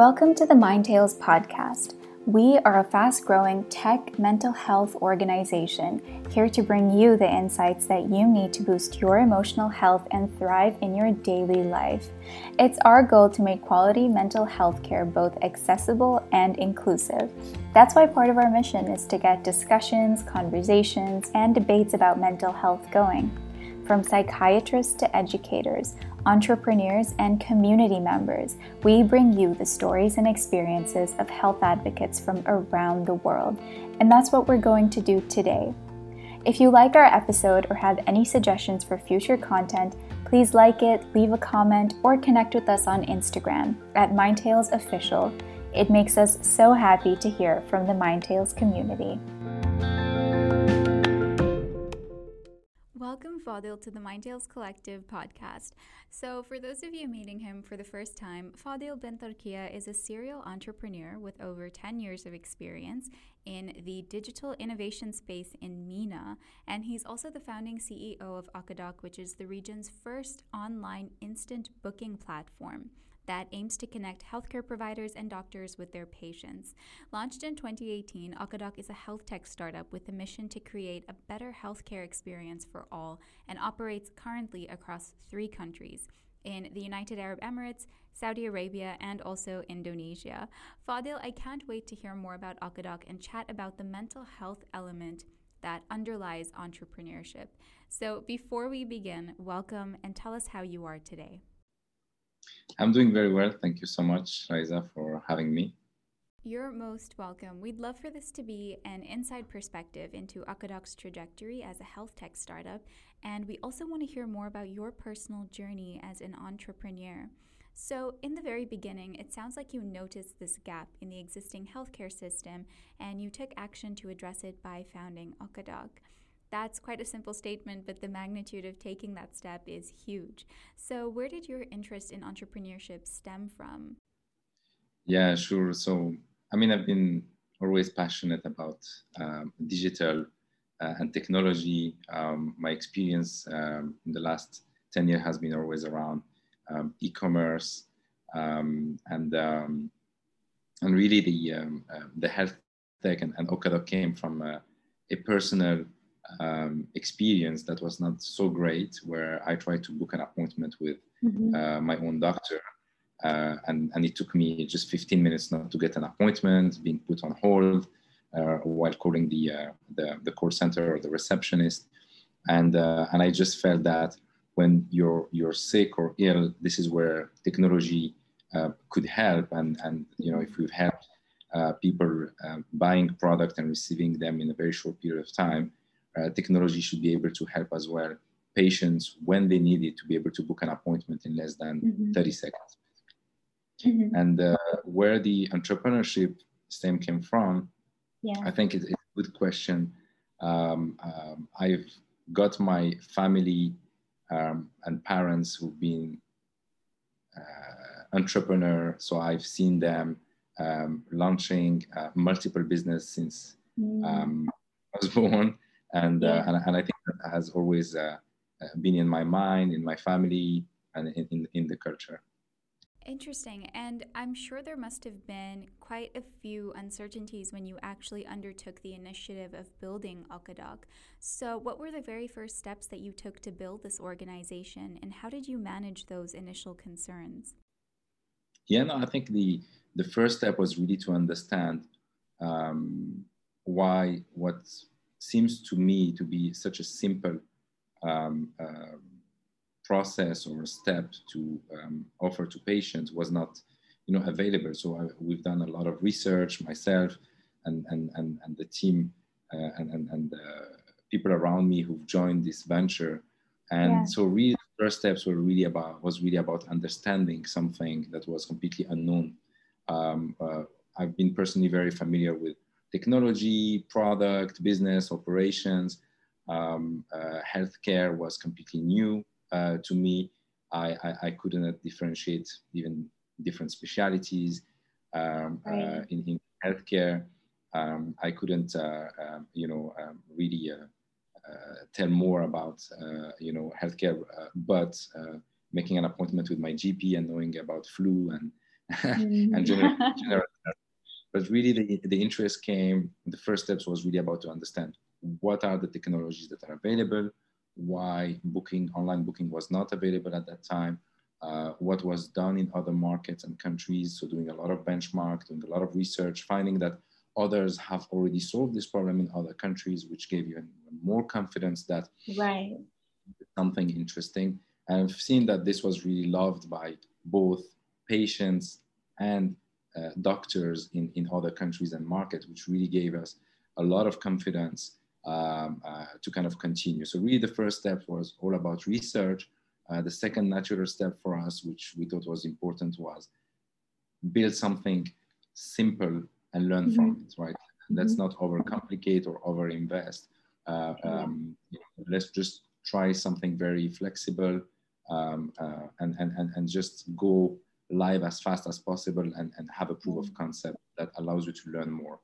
Welcome to the Mind Tales podcast. We are a fast growing tech mental health organization here to bring you the insights that you need to boost your emotional health and thrive in your daily life. It's our goal to make quality mental health care both accessible and inclusive. That's why part of our mission is to get discussions, conversations, and debates about mental health going. From psychiatrists to educators, entrepreneurs, and community members, we bring you the stories and experiences of health advocates from around the world. And that's what we're going to do today. If you like our episode or have any suggestions for future content, please like it, leave a comment, or connect with us on Instagram at MindTales Official. It makes us so happy to hear from the MindTales community. Welcome, Fodhil, to the Mind Tales Collective podcast. So, for those of you meeting him for the first time, Fodhil Ben Tarkia is a serial entrepreneur with over 10 years of experience in the digital innovation space in MENA, and he's also the founding CEO of Okadoc, which is the region's first online instant booking platform that aims to connect healthcare providers and doctors with their patients. Launched in 2018, Okadoc is a health tech startup with a mission to create a better healthcare experience for all and operates currently across three countries in the United Arab Emirates, Saudi Arabia, and also Indonesia. Fodhil, I can't wait to hear more about Okadoc and chat about the mental health element that underlies entrepreneurship. So, before we begin, welcome and tell us how you are today. I'm doing very well. Thank you so much, Liza, for having me. You're most welcome. We'd love for this to be an inside perspective into Okadoc's trajectory as a health tech startup, and we also want to hear more about your personal journey as an entrepreneur. So, in the very beginning, it sounds like you noticed this gap in the existing healthcare system and you took action to address it by founding Okadoc. That's quite a simple statement, but the magnitude of taking that step is huge. So, where did your interest in entrepreneurship stem from? Yeah, sure. So, I mean, I've been always passionate about um, digital uh, and technology. Um, my experience um, in the last 10 years has been always around um, e-commerce um, and um, and really the uh, the health tech and, and Okadoc came from uh, a personal um, experience that was not so great, where I tried to book an appointment with mm-hmm. uh, my own doctor. Uh, and, and it took me just 15 minutes not to get an appointment, being put on hold uh, while calling the, uh, the, the, call center or the receptionist. And, uh, and I just felt that when you're, you're sick or ill, this is where technology uh, could help. And, and you know, if we've helped people buying product and receiving them in a very short period of time, technology should be able to help as well patients when they need it to be able to book an appointment in less than mm-hmm. 30 seconds. Mm-hmm. And uh, where the entrepreneurship stem came from, yeah. I think it's, a good question. Um, um, I've got my family um, and parents who've been uh, entrepreneur, so I've seen them um, launching uh, multiple business since mm. Um, I was born and, uh, yeah. and, and I think that has always uh, uh, been in my mind, in my family, and in, in, in the culture. Interesting. And I'm sure there must have been quite a few uncertainties when you actually undertook the initiative of building Okadoc. So, what were the very first steps that you took to build this organization, and how did you manage those initial concerns? Yeah, no, I think the, the first step was really to understand um, why what seems to me to be such a simple um, uh, process or step to um, offer to patients was not you know available. So I, we've done a lot of research myself and and and, and the team uh, and and, and uh, people around me who've joined this venture. And yeah. so really the first steps were really about was really about understanding something that was completely unknown. Um, uh, i've been personally very familiar with technology, product, business, operations. Um, uh, healthcare was completely new uh, to me. I, I, I, couldn't differentiate even different specialities um, uh, right. in, in, healthcare. Um, I couldn't, uh, um, you know, um, really uh, uh, tell more about, you know, healthcare, but making an appointment with my GP and knowing about flu and mm. and general, general but really the, the interest came the first steps was really about to understand what are the technologies that are available why booking online booking was not available at that time uh, what was done in other markets and countries. So doing a lot of benchmark doing a lot of research finding that others have already solved this problem in other countries which gave you more confidence that right. something interesting. And i've seen that this was really loved by both patients and uh, doctors in, in other countries and markets, which really gave us a lot of confidence um, uh, to kind of continue. So really the first step was all about research. Uh, the second natural step for us, which we thought was important, was build something simple and learn mm-hmm. from it, right? Mm-hmm. Let's not overcomplicate or overinvest. Uh, um, let's just try something very flexible um, uh, and, and, and, and just go live as fast as possible and, and have a proof of mm. concept that allows you to learn more.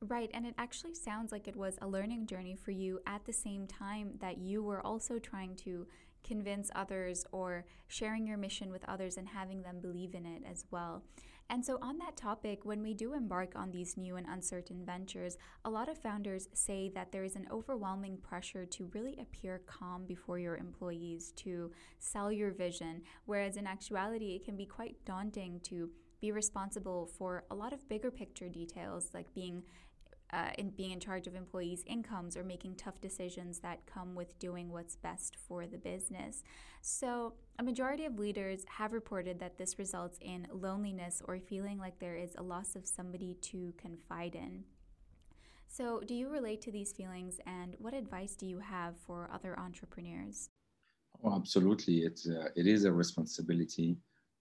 Right, and it actually sounds like it was a learning journey for you at the same time that you were also trying to convince others or sharing your mission with others and having them believe in it as well. And so, on that topic, when we do embark on these new and uncertain ventures, a lot of founders say that there is an overwhelming pressure to really appear calm before your employees, to sell your vision, whereas in actuality, it can be quite daunting to be responsible for a lot of bigger picture details like being uh, in being in charge of employees' incomes or making tough decisions that come with doing what's best for the business. So, a majority of leaders have reported that this results in loneliness or feeling like there is a loss of somebody to confide in. So, do you relate to these feelings and what advice do you have for other entrepreneurs? Absolutely. It's, uh, it is a responsibility.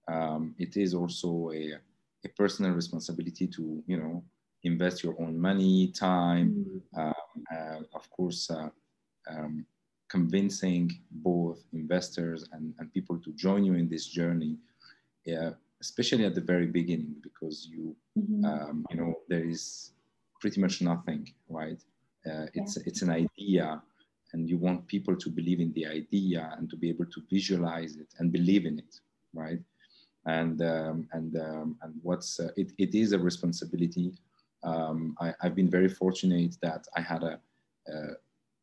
Um, it is also a, a personal responsibility to, you know, invest your own money, time, mm-hmm. um, of course, uh, um, convincing both investors and, and people to join you in this journey, uh, especially at the very beginning, because you, mm-hmm. um, you know, there is pretty much nothing, right? Uh, it's, yeah. it's an idea and you want people to believe in the idea and to be able to visualize it and believe in it, right? And, um, and, um, and what's, uh, it, it is a responsibility um, I, have been very fortunate that I had a, a,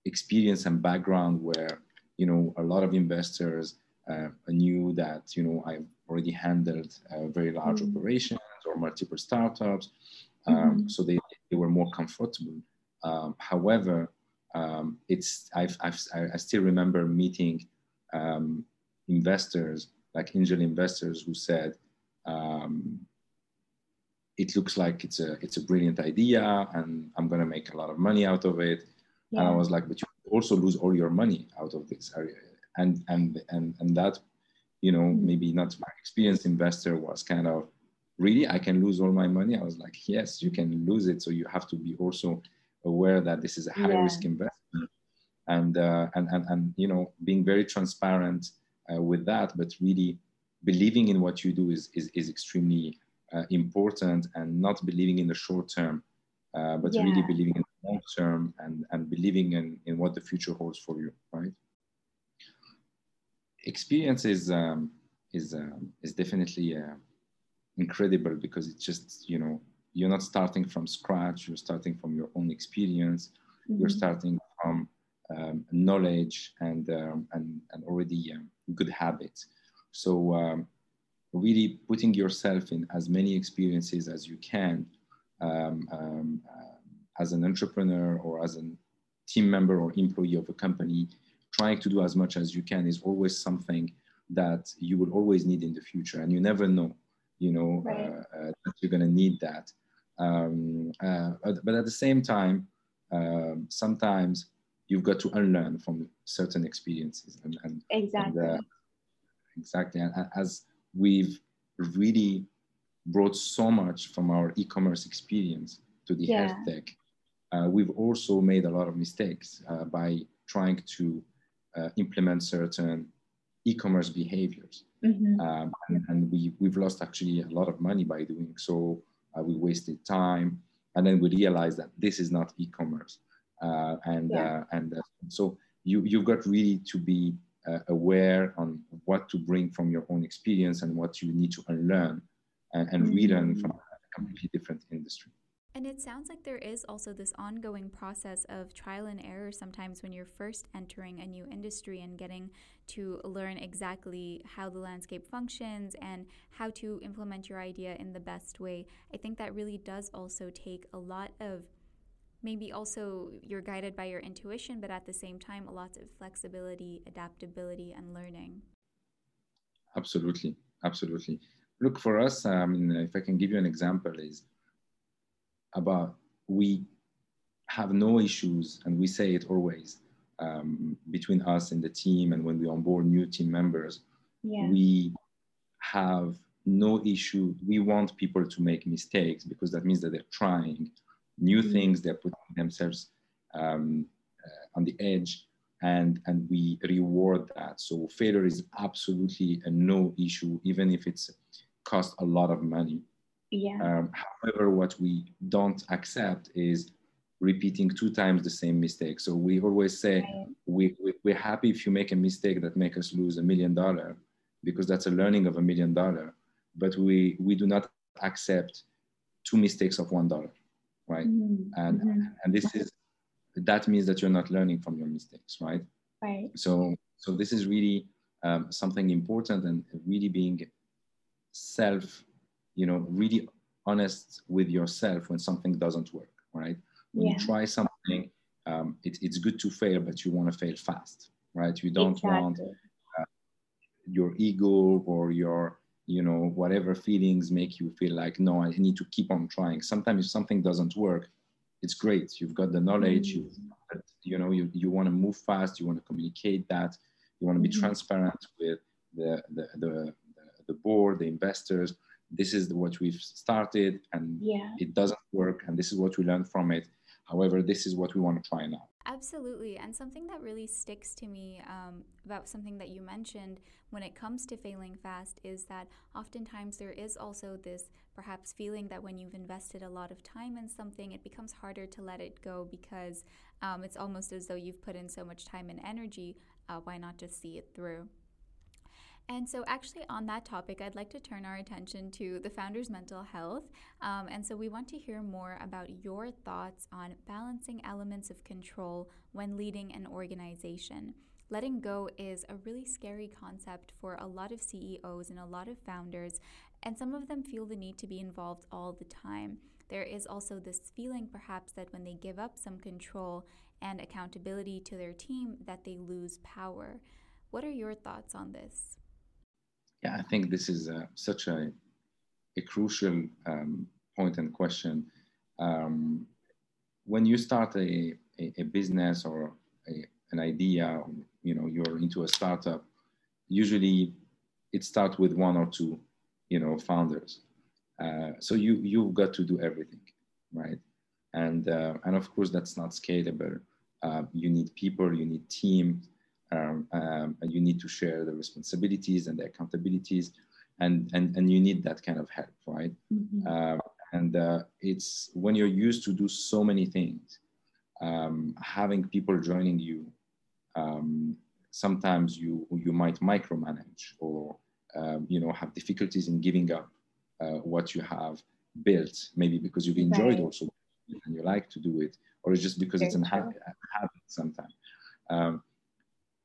experience and background where you know a lot of investors uh, knew that you know I've already handled uh, very large mm-hmm. operations or multiple startups, um, mm-hmm. so they, they were more comfortable. Um, however, um, it's I've, I've, i still remember meeting um, investors like angel investors who said it looks like it's a it's a brilliant idea and I'm gonna make a lot of money out of it. Yeah. And I was like, but you also lose all your money out of this. And and and and that, you know, mm-hmm. maybe not my experienced investor was kind of really I can lose all my money. I was like, yes, you can lose it. So you have to be also aware that this is a high yeah. risk investment. And, uh, and and and you know being very transparent uh, with that, but really believing in what you do is is, is extremely important and not believing in the short term, uh, but yeah. really believing in the long term and, and believing in, in what the future holds for you, right? Experience is, um, is, uh, is definitely uh, incredible because it's just, you know, you're not starting from scratch, you're starting from your own experience, mm-hmm. you're starting from um, knowledge and, um, and, and already um, good habits. So um, really putting yourself in as many experiences as you can um, um, uh, as an entrepreneur or as a team member or employee of a company, trying to do as much as you can is always something that you will always need in the future. And you never know, you know, right. uh, uh, that you're going to need that. Um, uh, but at the same time, um, sometimes you've got to unlearn from certain experiences. And, and exactly. And, uh, exactly. And as we've really brought so much from our e-commerce experience to the yeah. health tech. Uh, we've also made a lot of mistakes uh, by trying to uh, implement certain e-commerce behaviors. Mm-hmm. Um, and, and, we, we've lost actually a lot of money by doing so. Uh, we wasted time. And then we realized that this is not e-commerce. Uh, and yeah. Uh, and so you, you've got really to be uh, aware on what to bring from your own experience and what you need to unlearn and, and mm-hmm. relearn from a completely different industry. And it sounds like there is also this ongoing process of trial and error sometimes when you're first entering a new industry and getting to learn exactly how the landscape functions and how to implement your idea in the best way. I think that really does also take a lot of maybe also you're guided by your intuition, but at the same time, a lot of flexibility, adaptability, and learning. Absolutely. Absolutely. Look, for us, I mean, if I can give you an example, is about we have no issues, and we say it always um, between us and the team, and when we onboard new team members, yeah. we have no issue. We want people to make mistakes because that means that they're trying new mm-hmm. things, they're putting themselves um, uh, on the edge, and and we reward that. So failure is absolutely a no issue, even if it's cost a lot of money. Yeah. Um, however, what we don't accept is repeating two times the same mistake. So we always say right. we, we, we're happy if you make a mistake that make us lose a million dollar because that's a learning of a million dollar. But we, we do not accept two mistakes of one dollar, right? Mm-hmm. And, mm-hmm. and this is, that means that you're not learning from your mistakes, right? Right. So, so this is really um, something important and really being self you know really honest with yourself when something doesn't work right when yeah. you try something um, it, it's good to fail but you want to fail fast right you don't exactly. want uh, your ego or your you know whatever feelings make you feel like no i need to keep on trying sometimes if something doesn't work it's great you've got the knowledge mm-hmm. you, you know you, you want to move fast you want to communicate that you want to be mm-hmm. transparent with the, the, the, the board the investors this is what we've started and yeah. it doesn't work and this is what we learned from it however this is what we want to try now absolutely and something that really sticks to me um, about something that you mentioned when it comes to failing fast is that oftentimes there is also this perhaps feeling that when you've invested a lot of time in something it becomes harder to let it go because um, it's almost as though you've put in so much time and energy uh, why not just see it through and so, actually, on that topic, I'd like to turn our attention to the founder's mental health. Um, and so, we want to hear more about your thoughts on balancing elements of control when leading an organization. Letting go is a really scary concept for a lot of CEOs and a lot of founders, and some of them feel the need to be involved all the time. There is also this feeling, perhaps, that when they give up some control and accountability to their team, that they lose power. What are your thoughts on this? Yeah, I think this is uh, such a, a crucial um, point and question. Um, when you start a, a, a business or a, an idea, you know, you're into a startup, usually it starts with one or two, you know, founders. Uh, so you, you've got to do everything, right? And, uh, and of course, that's not scalable. Uh, you need people, you need team, um, um, and you need to share the responsibilities and the accountabilities and and, and you need that kind of help right mm-hmm. uh, and uh, it's when you're used to do so many things um, having people joining you um, sometimes you you might micromanage or um, you know have difficulties in giving up uh, what you have built maybe because you've enjoyed right. also and you like to do it or it's just because Very it's a habit, habit sometimes um,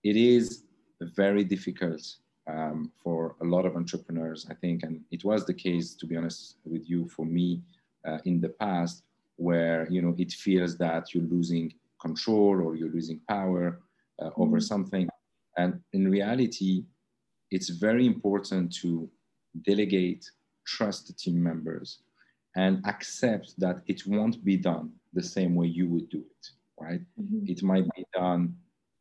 it is very difficult um, for a lot of entrepreneurs, I think, and it was the case, to be honest with you, for me uh, in the past, where you know it feels that you're losing control or you're losing power uh, over mm-hmm. something, and in reality, it's very important to delegate, trust the team members, and accept that it won't be done the same way you would do it. Right? Mm-hmm. It might be done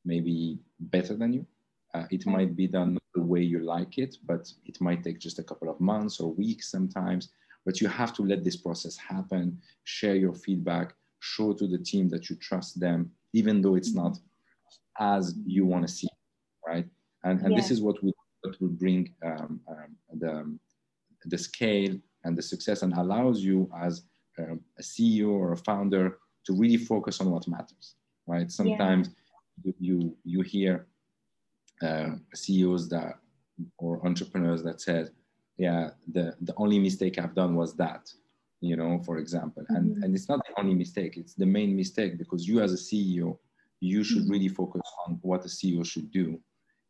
maybe better than you. Uh, it might be done the way you like it, but it might take just a couple of months or weeks sometimes. But you have to let this process happen, share your feedback, show to the team that you trust them, even though it's not as you want to see, right? And, and yeah. this is what will, what will bring um, um, the, the scale and the success and allows you as um, a CEO or a founder to really focus on what matters, right? Sometimes. Yeah you you hear uh, CEOs that or entrepreneurs that said, yeah, the, the only mistake I've done was that, you know, for example. Mm-hmm. And, and it's not the only mistake, it's the main mistake because you as a CEO, you should mm-hmm. really focus on what a CEO should do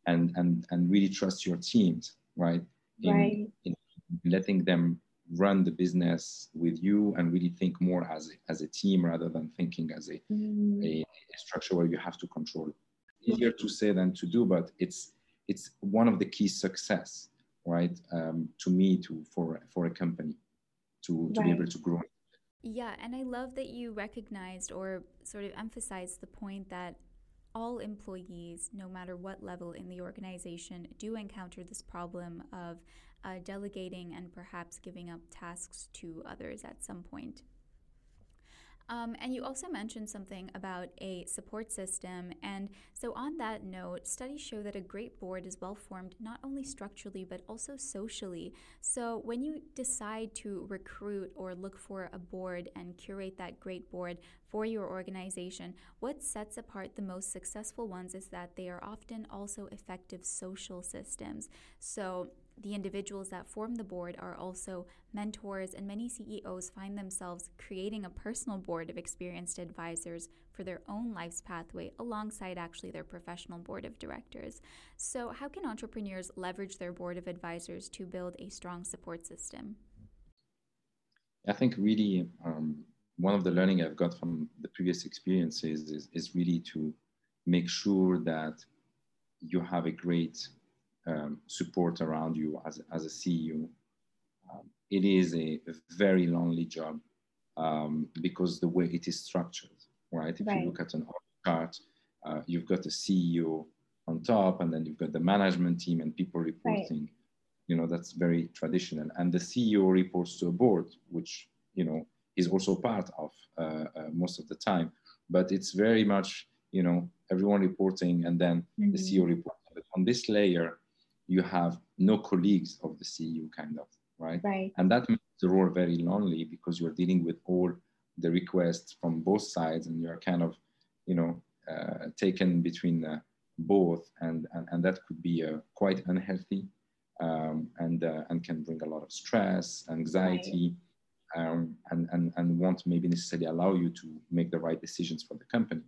and, and, and really trust your teams, right? In, right. in letting them run the business with you and really think more as a, as a team rather than thinking as a, mm. a, a, structure where you have to control. Easier to say than to do, but it's it's one of the key success, right? Um, to me, to for for a company to, to right. be able to grow. Yeah, and I love that you recognized or sort of emphasized the point that all employees, no matter what level in the organization, do encounter this problem of uh, delegating and perhaps giving up tasks to others at some point. Um, and you also mentioned something about a support system. And so, on that note, studies show that a great board is well formed not only structurally but also socially. So, when you decide to recruit or look for a board and curate that great board for your organization, what sets apart the most successful ones is that they are often also effective social systems. So, the individuals that form the board are also mentors, and many CEOs find themselves creating a personal board of experienced advisors for their own life's pathway alongside actually their professional board of directors. So, how can entrepreneurs leverage their board of advisors to build a strong support system? I think really um, one of the learning I've got from the previous experiences is, is really to make sure that you have a great um, support around you as, as a CEO. Um, it is a, a, very lonely job um, because the way it is structured, right? If right. you look at an chart, uh, you've got a CEO on top, and then you've got the management team and people reporting. Right. You know, that's very traditional. And the CEO reports to a board, which, you know, is also part of uh, uh, most of the time. But it's very much, you know, everyone reporting and then mm-hmm. the CEO reporting. But on this layer, you have no colleagues of the CEO, kind of, right? Right. And that makes the role very lonely because you're dealing with all the requests from both sides and you're kind of, you know, uh, taken between uh, both, and, and, and that could be uh, quite unhealthy um, and, uh, and can bring a lot of stress, anxiety. Right. Um, and, and, and won't maybe necessarily allow you to make the right decisions for the company.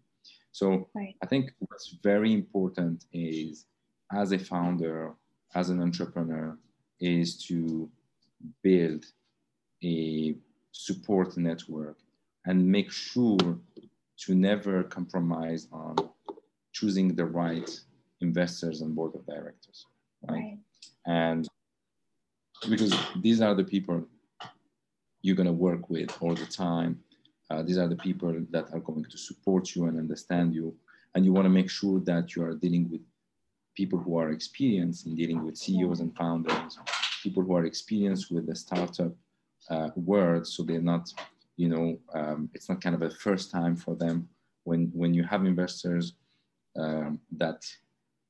So right. I think what's very important is as a founder as an entrepreneur is to build a support network and make sure to never compromise on choosing the right investors and board of directors right, right. and because these are the people you're going to work with all the time. Uh, these are the people that are going to support you and understand you. And you want to make sure that you are dealing with people who are experienced in dealing with CEOs and founders, people who are experienced with the startup uh, world, so they're not, you know, um, it's not kind of a first time for them. When when you have investors um, that,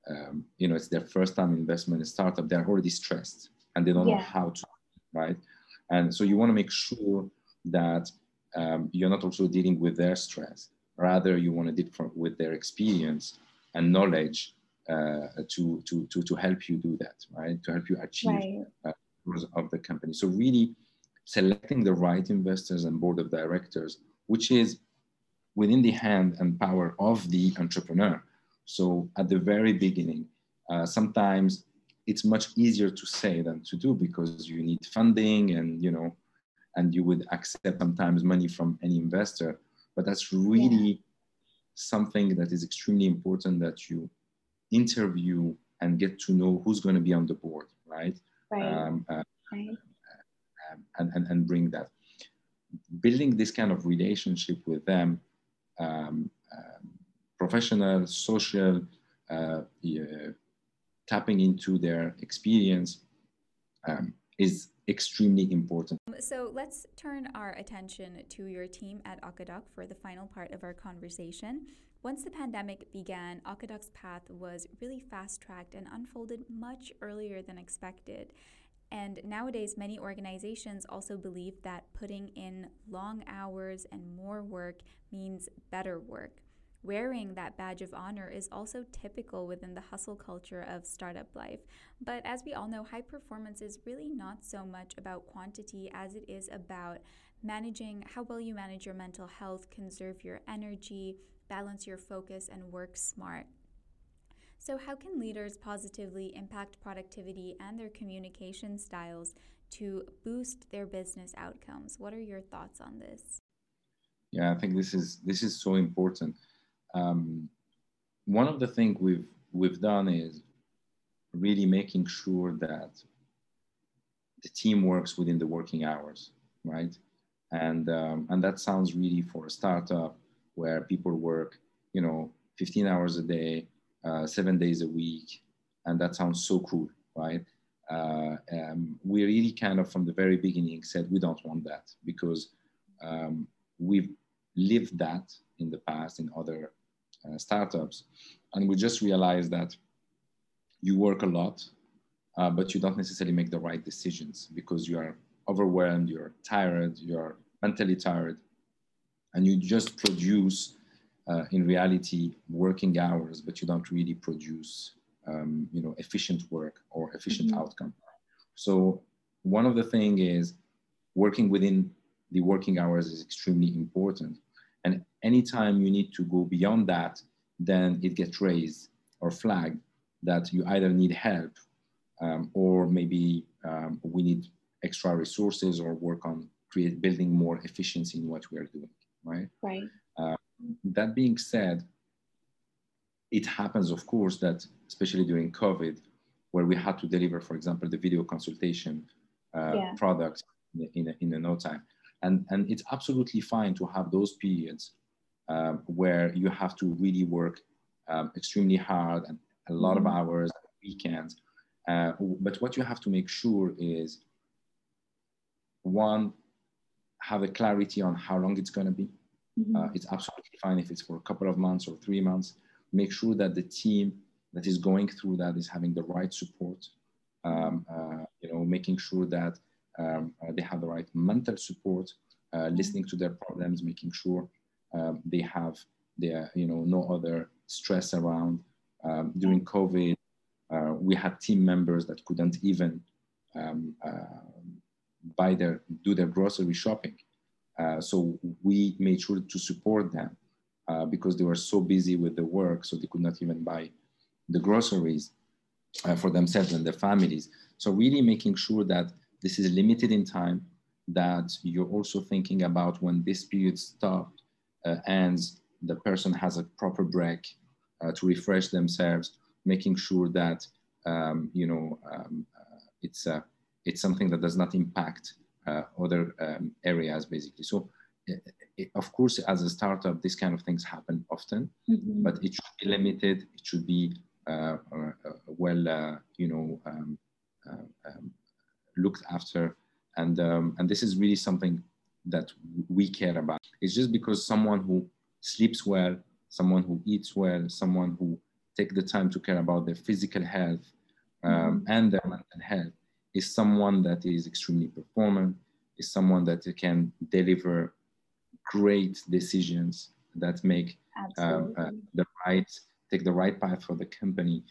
um, you know, it's their first time investment in startup, they're already stressed and they don't yeah. know how to, right? And so you want to make sure that um, you're not also dealing with their stress. Rather, you want to deal with their experience and knowledge to, to, to, to help you do that, right? To help you achieve right. uh, of the company. So really selecting the right investors and board of directors, which is within the hand and power of the entrepreneur. So at the very beginning, uh, sometimes it's much easier to say than to do because you need funding and you know, and you would accept sometimes money from any investor. But that's really yeah. something that is extremely important that you interview and get to know who's going to be on the board, right? Right. Um, uh, right. And, and, and bring that. Building this kind of relationship with them, um, uh, professional, social, uh, tapping into their experience um, is extremely important. So let's turn our attention to your team at Okadoc for the final part of our conversation. Once the pandemic began, Okadoc's path was really fast tracked and unfolded much earlier than expected. And nowadays, many organizations also believe that putting in long hours and more work means better work. wearing that badge of honor is also typical within the hustle culture of startup life. But as we all know, high performance is really not so much about quantity as it is about managing how well you manage your mental health, conserve your energy, balance your focus, and work smart. So, how can leaders positively impact productivity and their communication styles to boost their business outcomes? What are your thoughts on this? Yeah, I think this is this is so important. Um, one of the things we've we've done is really making sure that the team works within the working hours, right? And um, and that sounds really for a startup where people work, you know, 15 hours a day, uh, seven days a week, and that sounds so cool, right? Uh, um, we really kind of from the very beginning said we don't want that because um, we've lived that in the past in other uh, startups, and we just realized that you work a lot, uh, but you don't necessarily make the right decisions because you are overwhelmed, you're tired, you're mentally tired, and you just produce uh, in reality working hours, but you don't really produce um, you know efficient work or efficient mm-hmm. outcome. So one of the thing is working within the working hours is extremely important. And anytime you need to go beyond that, then it gets raised or flagged that you either need help um, or maybe um, we need extra resources or work on create building more efficiency in what we are doing right right uh, that being said it happens of course that especially during covid where we had to deliver for example the video consultation uh, yeah. product in, in, a, in a no time and and it's absolutely fine to have those periods um, where you have to really work um, extremely hard and a lot mm-hmm. of hours weekends uh, but what you have to make sure is one have a clarity on how long it's going to be mm-hmm. uh, it's absolutely fine if it's for a couple of months or three months make sure that the team that is going through that is having the right support um, uh, you know making sure that um, uh, they have the right mental support, uh, listening to their problems, making sure um, they have their, you know, no other stress around. Um, during COVID, uh, we had team members that couldn't even um, buy their, do their grocery shopping. So we made sure to support them uh, because they were so busy with the work, so they could not even buy the groceries uh, for themselves and their families. So really making sure that this is limited in time, that you're also thinking about when this period stops uh, ends, the person has a proper break uh, to refresh themselves, making sure that um, you know um, uh, it's uh, it's something that does not impact uh, other um, areas, basically. So. It, of course, as a startup, these kind of things happen often, mm-hmm. but it should be limited. It should be uh, well, you know, um, um, looked after. And, um, and this is really something that we care about. It's just because someone who sleeps well, someone who eats well, someone who take the time to care about their physical health um, mm-hmm. and their mental health is someone that is extremely performant, is someone that can deliver great decisions that make um, uh, the right, take the right path for the company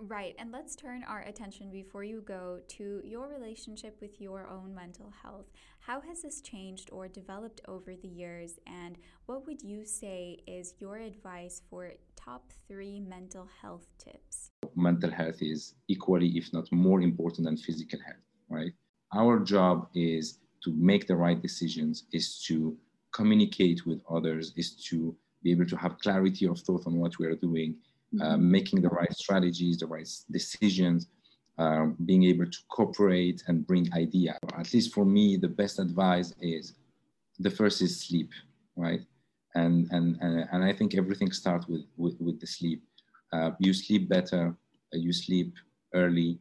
Right. And let's turn our attention before you go to your relationship with your own mental health. How has this changed or developed over the years? And what would you say is your advice for top three mental health tips? Mental health is equally, if not more important than physical health, right? Our job is to make the right decisions, is to communicate with others, is to be able to have clarity of thought on what we are doing uh, mm-hmm. making the right strategies, the right decisions, uh, being able to cooperate and bring ideas. At least for me, the best advice is the first is sleep, right? And and and, and I think everything starts with with, with the sleep. Uh, you sleep better, uh, you sleep early.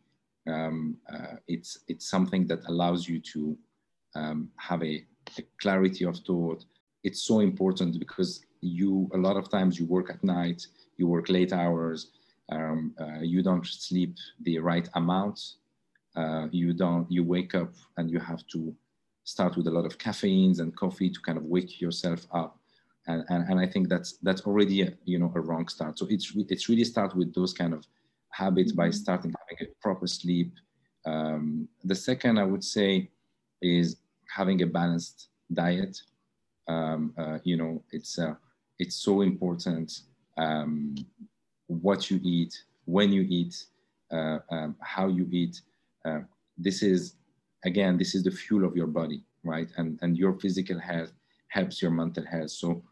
Um, uh, it's it's something that allows you to um, have a, a clarity of thought. It's so important because you a lot of times you work at night you work late hours, um, uh, you don't sleep the right amount, uh, you don't, you wake up and you have to start with a lot of caffeines and coffee to kind of wake yourself up. and, and, and I think that's that's already a, you know a wrong start. So it's it's really start with those kind of habits by starting having a proper sleep. Um, the second I would say is having a balanced diet. Um, uh, you know, it's uh, it's so important um, what you eat, when you eat, uh, um, how you eat. Uh, this is again, this is the fuel of your body, right? And and your physical health helps your mental health. So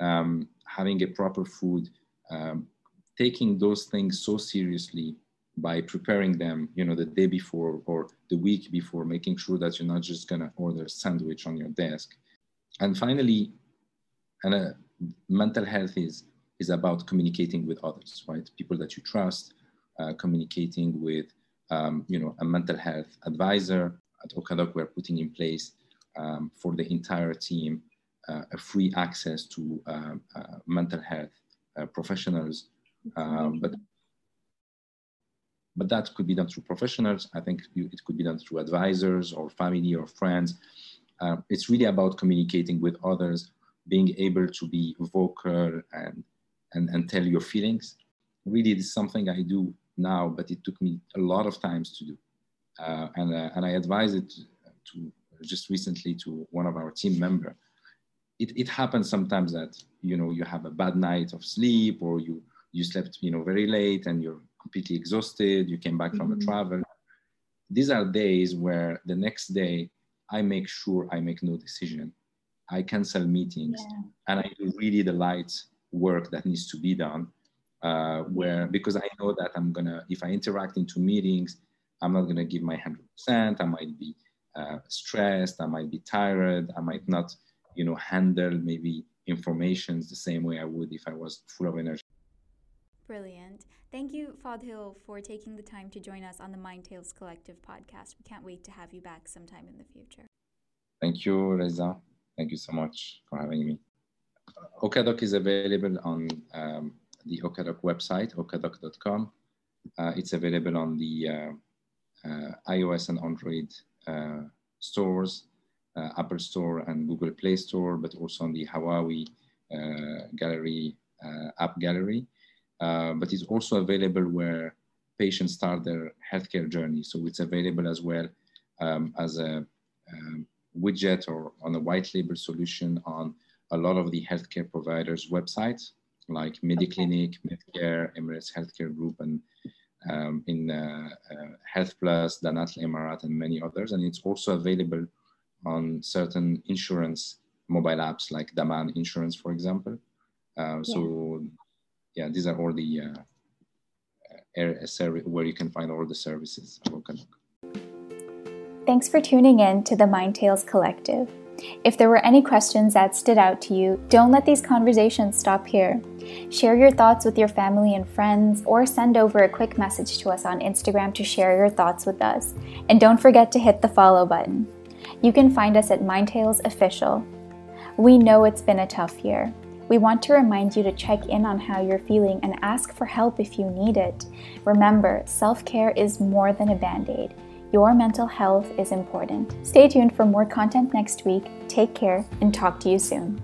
um, having a proper food, um, taking those things so seriously by preparing them, you know, the day before or the week before, making sure that you're not just gonna order a sandwich on your desk. And finally, and uh, mental health is is about communicating with others, right? People that you trust, uh, communicating with, um, you know, a mental health advisor. At Okadoc, we're putting in place um, for the entire team uh, a free access to um, uh, mental health uh, professionals. Um, but but that could be done through professionals. I think it could be done through advisors or family or friends. Uh, it's really about communicating with others, being able to be vocal and, and, and tell your feelings. Really, it's something I do now, but it took me a lot of times to do. Uh, and, uh, and I advise it to just recently to one of our team member it, it happens sometimes that you know you have a bad night of sleep or you you slept you know very late and you're completely exhausted you came back mm-hmm. from a travel these are days where the next day i make sure i make no decision i cancel meetings yeah. and i do really the light work that needs to be done uh, where because i know that i'm gonna if i interact into meetings i'm not gonna give my 100% i might be uh, stressed i might be tired i might not you know, handle maybe informations the same way I would if I was full of energy. Brilliant. Thank you, Fodhil, for taking the time to join us on the Mind Tales Collective podcast. We can't wait to have you back sometime in the future. Thank you, Reza. Thank you so much for having me. Okadoc is available on um, the Okadoc website, okadoc.com. Uh, it's available on the uh, uh, iOS and Android uh, stores uh, Apple Store and Google Play Store, but also on the Huawei uh, Gallery app gallery. But it's also available where patients start their healthcare journey. So it's available as well um, as a um, widget or on a white label solution on a lot of the healthcare providers' websites, like Mediclinic, Medcare, Emirates Healthcare Group, and um, in uh, uh, Health Plus, Danat Emirat, and many others. And it's also available on certain insurance mobile apps like Daman Insurance, for example. Uh, so, yeah, these are all the uh, where you can find all the services. Thanks for tuning in to the Mind Tales Collective. If there were any questions that stood out to you, don't let these conversations stop here. Share your thoughts with your family and friends, or send over a quick message to us on Instagram to share your thoughts with us. And don't forget to hit the follow button. You can find us at Mindtales Official. We know it's been a tough year. We want to remind you to check in on how you're feeling and ask for help if you need it. Remember, self care is more than a band aid. Your mental health is important. Stay tuned for more content next week. Take care and talk to you soon.